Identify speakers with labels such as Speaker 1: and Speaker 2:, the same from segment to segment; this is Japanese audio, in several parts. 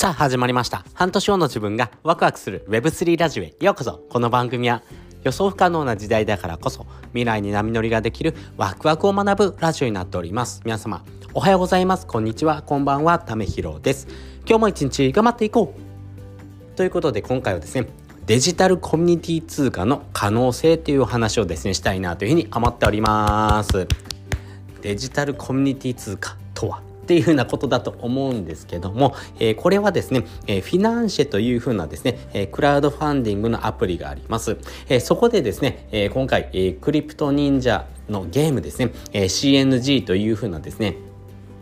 Speaker 1: さあ始まりました。半年後の自分がワクワクする Web3 ラジオへようこそ。この番組は予想不可能な時代だからこそ未来に波乗りができるワクワクを学ぶラジオになっております。皆様おはようございます。こんにちは。こんばんは。ためひろです。今日も一日頑張っていこう。ということで今回はですねデジタルコミュニティ通貨の可能性という話をですねしたいなというふうに思っております。デジタルコミュニティ通貨とはっていうふうなことだと思うんですけども、えー、これはですね、えー、フィナンシェというふうなですね、えー、クラウドファンディングのアプリがあります。えー、そこでですね、えー、今回、えー、クリプト忍者のゲームですね、えー、CNG というふうなですね、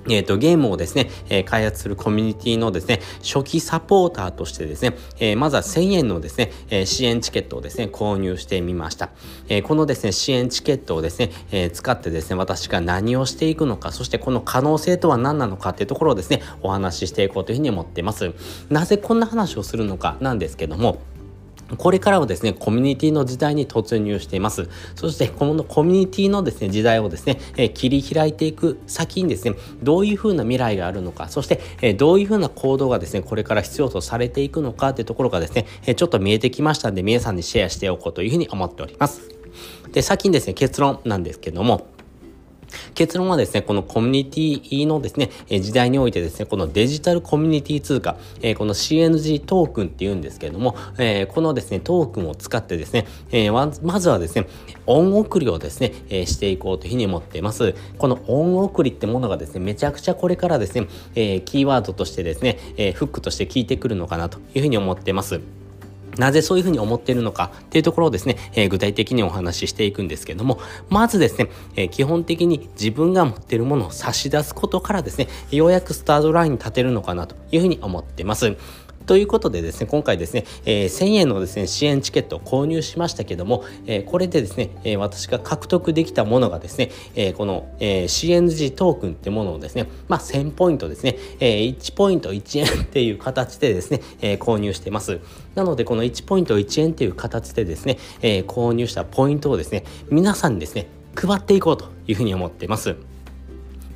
Speaker 1: えっ、ー、と、ゲームをですね、えー、開発するコミュニティのですね、初期サポーターとしてですね、えー、まずは1000円のですね、え支援チケットをですね、購入してみました。えこのですね、支援チケットをですね、え使ってですね、私が何をしていくのか、そしてこの可能性とは何なのかっていうところをですね、お話ししていこうというふうに思っています。なぜこんな話をするのかなんですけども、これからはですね、コミュニティの時代に突入しています。そして、このコミュニティのですね、時代をですね、えー、切り開いていく先にですね、どういう風な未来があるのか、そして、えー、どういう風な行動がですね、これから必要とされていくのかっていうところがですね、えー、ちょっと見えてきましたんで、皆さんにシェアしておこうというふうに思っております。で、先にですね、結論なんですけども、結論はですね、このコミュニティのですね、時代においてですね、このデジタルコミュニティ通貨、この CNG トークンって言うんですけれども、このですね、トークンを使ってですね、まずはですね、恩送りをですね、していこうというふうに思っています。この恩送りってものがですね、めちゃくちゃこれからですね、キーワードとしてですね、フックとして効いてくるのかなというふうに思っています。なぜそういうふうに思っているのかっていうところをですね、えー、具体的にお話ししていくんですけども、まずですね、えー、基本的に自分が持っているものを差し出すことからですね、ようやくスタートラインに立てるのかなというふうに思ってます。ということでですね、今回ですね、えー、1000円のですね、支援チケットを購入しましたけども、えー、これでですね、えー、私が獲得できたものがですね、えー、この、えー、CNG トークンってものをですね、まあ、1000ポイントですね、えー、1ポイント1円っていう形でですね、えー、購入しています。なので、この1ポイント1円っていう形でですね、えー、購入したポイントをですね、皆さんにですね、配っていこうというふうに思っています。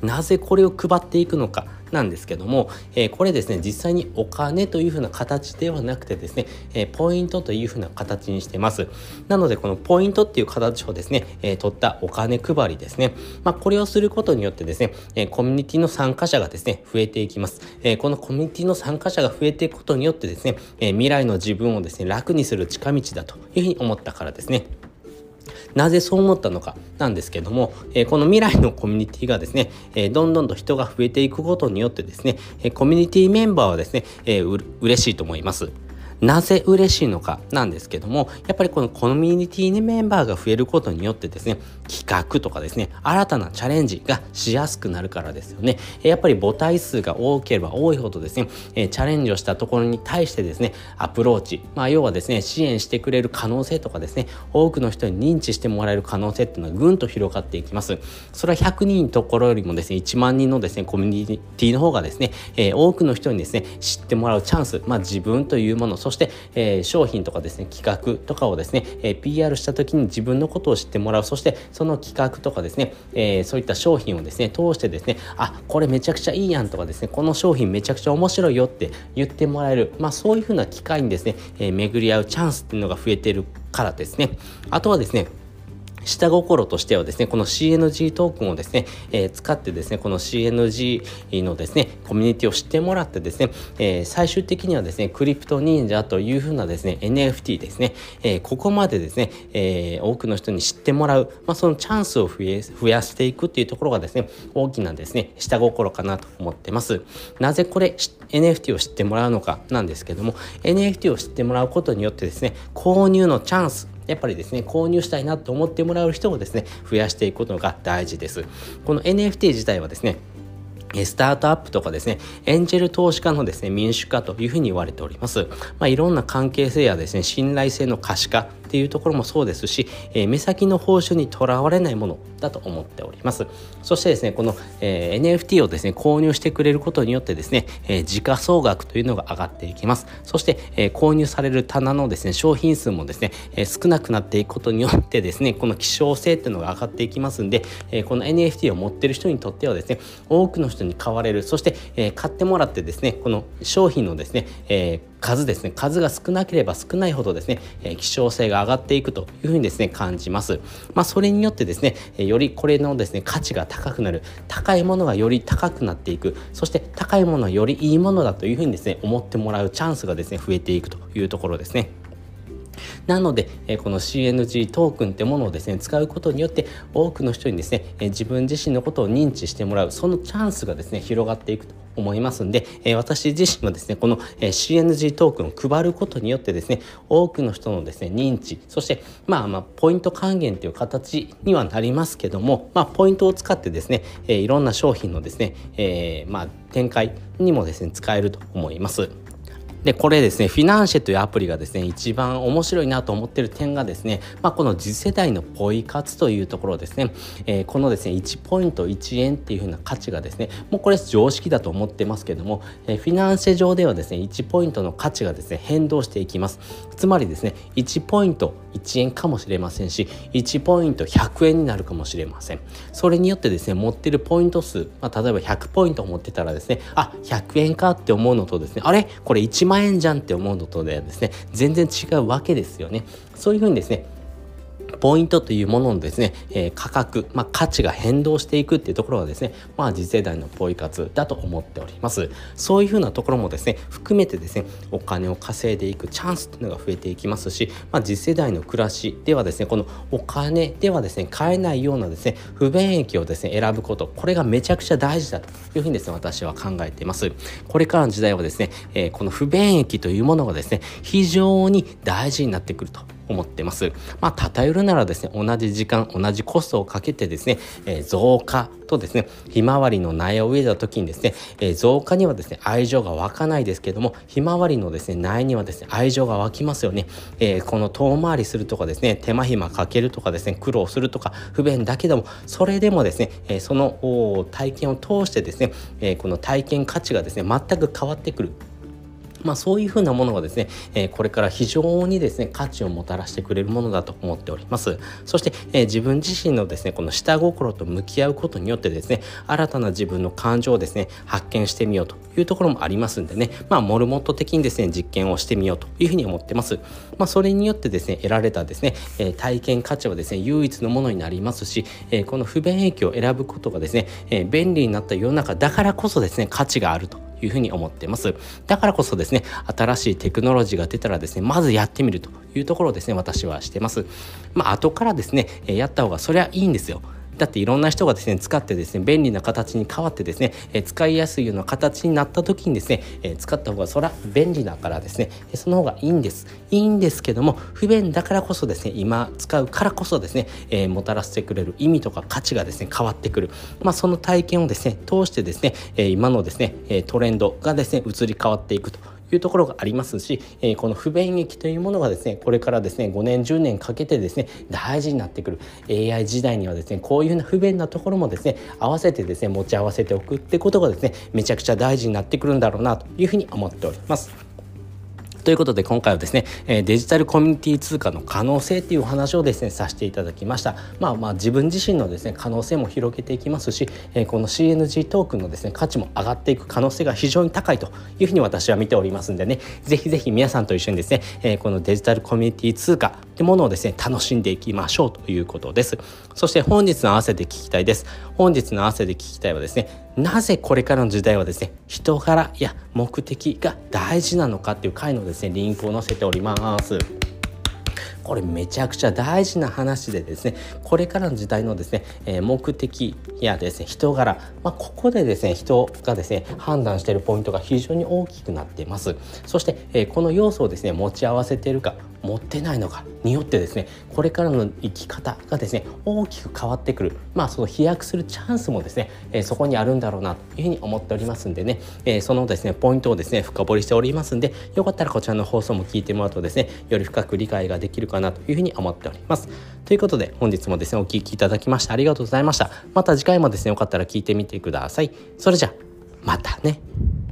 Speaker 1: なぜこれを配っていくのか。なんですけども、え、これですね実際にお金というふうな形ではなくてですね、え、ポイントというふうな形にしてます。なのでこのポイントっていう形をですね、え、取ったお金配りですね、まあ、これをすることによってですね、えコミュニティの参加者がですね増えていきます、えこのコミュニティの参加者が増えていくことによってですね、え未来の自分をですね楽にする近道だというふうに思ったからですね。なぜそう思ったのかなんですけども、えこの未来のコミュニティがですね、えどんどんと人が増えていくことによってですね、えコミュニティメンバーはですね、えー、嬉しいと思います。なぜ嬉しいのかなんですけども、やっぱりこのコミュニティにメンバーが増えることによってですね、企画とかですね、新たなチャレンジがしやすくなるからですよね。やっぱり母体数が多ければ多いほどですね、チャレンジをしたところに対してですね、アプローチ、まあ要はですね、支援してくれる可能性とかですね、多くの人に認知してもらえる可能性っていうのはぐんと広がっていきます。それは100人ところよりもですね、1万人のですね、コミュニティの方がですね、多くの人にですね、知ってもらうチャンス、まあ自分というもの、そして、えー、商品とかですね企画とかをですね、えー、PR した時に自分のことを知ってもらう。そしてその企画とかですね、えー、そういった商品をですね通してですねあこれめちゃくちゃいいやんとかですねこの商品めちゃくちゃ面白いよって言ってもらえる。まあそういうふうな機会にですね、え巡り合うチャンスっていうのが増えてるからですね。あとはですね下心としてはですね、この CNG トークンをですね、えー、使ってですね、この CNG のですね、コミュニティを知ってもらってですね、えー、最終的にはですね、クリプト忍者というふうなですね、NFT ですね、えー、ここまでですね、え多くの人に知ってもらう、まあ、そのチャンスを増え増やしていくっていうところがですね、大きなですね、下心かなと思ってます。なぜこれ NFT を知ってもらうのかなんですけども、NFT を知ってもらうことによってですね、購入のチャンス、やっぱりですね、購入したいなと思ってもらう人をですね、増やしていくことが大事です。この NFT 自体はですね、スタートアップとかですね、エンジェル投資家のですね、民主化というふうに言われております。まあ、いろんな関係性やですね、信頼性の可視化っていうところもそうですし、えー、目先の報酬にとらわれないものだと思っております。そしてですねこの、えー、NFT をですね購入してくれることによってですね、えー、時価総額というのが上がっていきます。そして、えー、購入される棚のですね商品数もですね、えー、少なくなっていくことによってですねこの希少性っていうのが上がっていきますんで、えー、この NFT を持ってる人にとってはですね多くの人に買われる。そして、えー、買ってもらってですねこの商品のですね、えー数ですね数が少なければ少ないほどですね、え、希少性が上がっていくというふうにですね感じます。まあそれによってですね、え、よりこれのですね価値が高くなる高いものがより高くなっていくそして高いものはよりいいものだというふうにですね思ってもらうチャンスがですね増えていくというところですね。なので、えこの CNG トークンってものをですね使うことによって多くの人にですね、え自分自身のことを認知してもらうそのチャンスがですね広がっていくと思いますんで、え私自身はですねこの、え CNG トークンを配ることによってですね多くの人のですね認知そしてまあまあポイント還元という形にはなりますけどもまあポイントを使ってですね、えいろんな商品のですね、えー、まあ展開にもですね使えると思います。でこれですねフィナンシェというアプリがですね一番面白いなと思ってる点がですね、まあ、この次世代のポイ活というところですね、えー、このですね1ポイント1円っていう風な価値がですねもうこれ常識だと思ってますけども、えー、フィナンシェ上ではですね1ポイントの価値がですね変動していきます。つまりですね1ポイント1円かもしれませんし1ポイント100円になるかもしれません。それによってですね持ってるポイント数、まあ、例えば100ポイント持ってたらですねあ100円かって思うのとですねあれ？これ1万万円じゃんって思うのとではですね全然違うわけですよね。そういうふうにですねポイントというもののですね、えー、価格、まあ、価値が変動していくっていうところはですね、まあ、次世代のポイ活だと思っております。そういうふうなところもですね、含めてですね、お金を稼いでいくチャンスっていうのが増えていきますし、まあ、次世代の暮らしではですね、このお金ではですね、買えないようなですね、不便益をですね、選ぶこと、これがめちゃくちゃ大事だというふうにですね、私は考えています。これからの時代はですね、えー、この不便益というものがですね、非常に大事になってくると思ってます。まあ、例えるならですね、同じ時間、同じコストをかけてですね、えー、増加とですね、ひまわりの苗を植えた時にですね、えー、増加にはですね、愛情が湧かないですけども、ひまわりのですね、苗にはですね、愛情が湧きますよね。えー、この遠回りするとかですね、手間暇かけるとかですね、苦労するとか、不便だけども、それでもですね、えその体験を通してですね、えこの体験価値がですね、全く変わってくる。まあ、そういうふうなものがですね、え、これから非常にですね価値をもたらしてくれるものだと思っております。そして、え、自分自身のですねこの下心と向き合うことによってですね新たな自分の感情をですね発見してみようというところもありますんでね。まあモルモット的にですね実験をしてみようというふうに思ってます。まあそれによってですね得られたですね、え、体験価値はですね唯一のものになりますし、え、この不便益を選ぶことがですね、え、便利になった世の中だからこそですね価値があると。いうふうに思ってます。だからこそですね、新しいテクノロジーが出たらですね、まずやってみるというところをですね、私はしてます。まあ、後からですね、やった方がそりゃいいんですよ。だっていろんな人がですね使ってですね便利な形に変わってですね、えー、使いやすいような形になった時にですね、えー、使った方がそら便利だからですねその方がいいんです。いいんですけども不便だからこそですね今使うからこそですね、えー、もたらしてくれる意味とか価値がですね変わってくる。まあその体験をですね通してですね、え今のですねトレンドがですね移り変わっていくと。いうところがありますし、えー、この不便益というものがですねこれからですね5年10年かけてですね大事になってくる AI 時代にはですねこういうふうな不便なところもですね合わせてですね持ち合わせておくってことがですねめちゃくちゃ大事になってくるんだろうなというふうに思っております。ということで今回はですね、えデジタルコミュニティ通貨の可能性っていうお話をですねさせていただきました。まあまあ自分自身のですね可能性も広げていきますし、えこの CNG トークンのですね価値も上がっていく可能性が非常に高いというふうに私は見ておりますんでねぜひぜひ皆さんと一緒にですね、えこのデジタルコミュニティ通貨ってものをですね楽しんでいきましょうということです。そして本日の合わせて聞きたいです。本日の合わせて聞きたいはですねなぜこれからの時代はですね人柄や目的が大事なのかっていう回のですねリンクを載せております。これめちゃくちゃ大事な話でですねこれからの時代のですね、え目的やですね人柄、まあ、ここでですね人がですね判断しているポイントが非常に大きくなっています。そして、えこの要素をですね持ち合わせているか持ってないのかによってですねこれからの生き方がですね大きく変わってくる。まあその飛躍するチャンスもですね、えー、そこにあるんだろうなというふうに思っておりますんでね、えー、そのですねポイントをですね深掘りしておりますんでよかったらこちらの放送も聞いてもらうとですねより深く理解ができるかなというふうに思っております。ということで本日もですねお聴きいただきましてありがとうございました。また次回もですねよかったら聞いてみてください。それじゃまたね。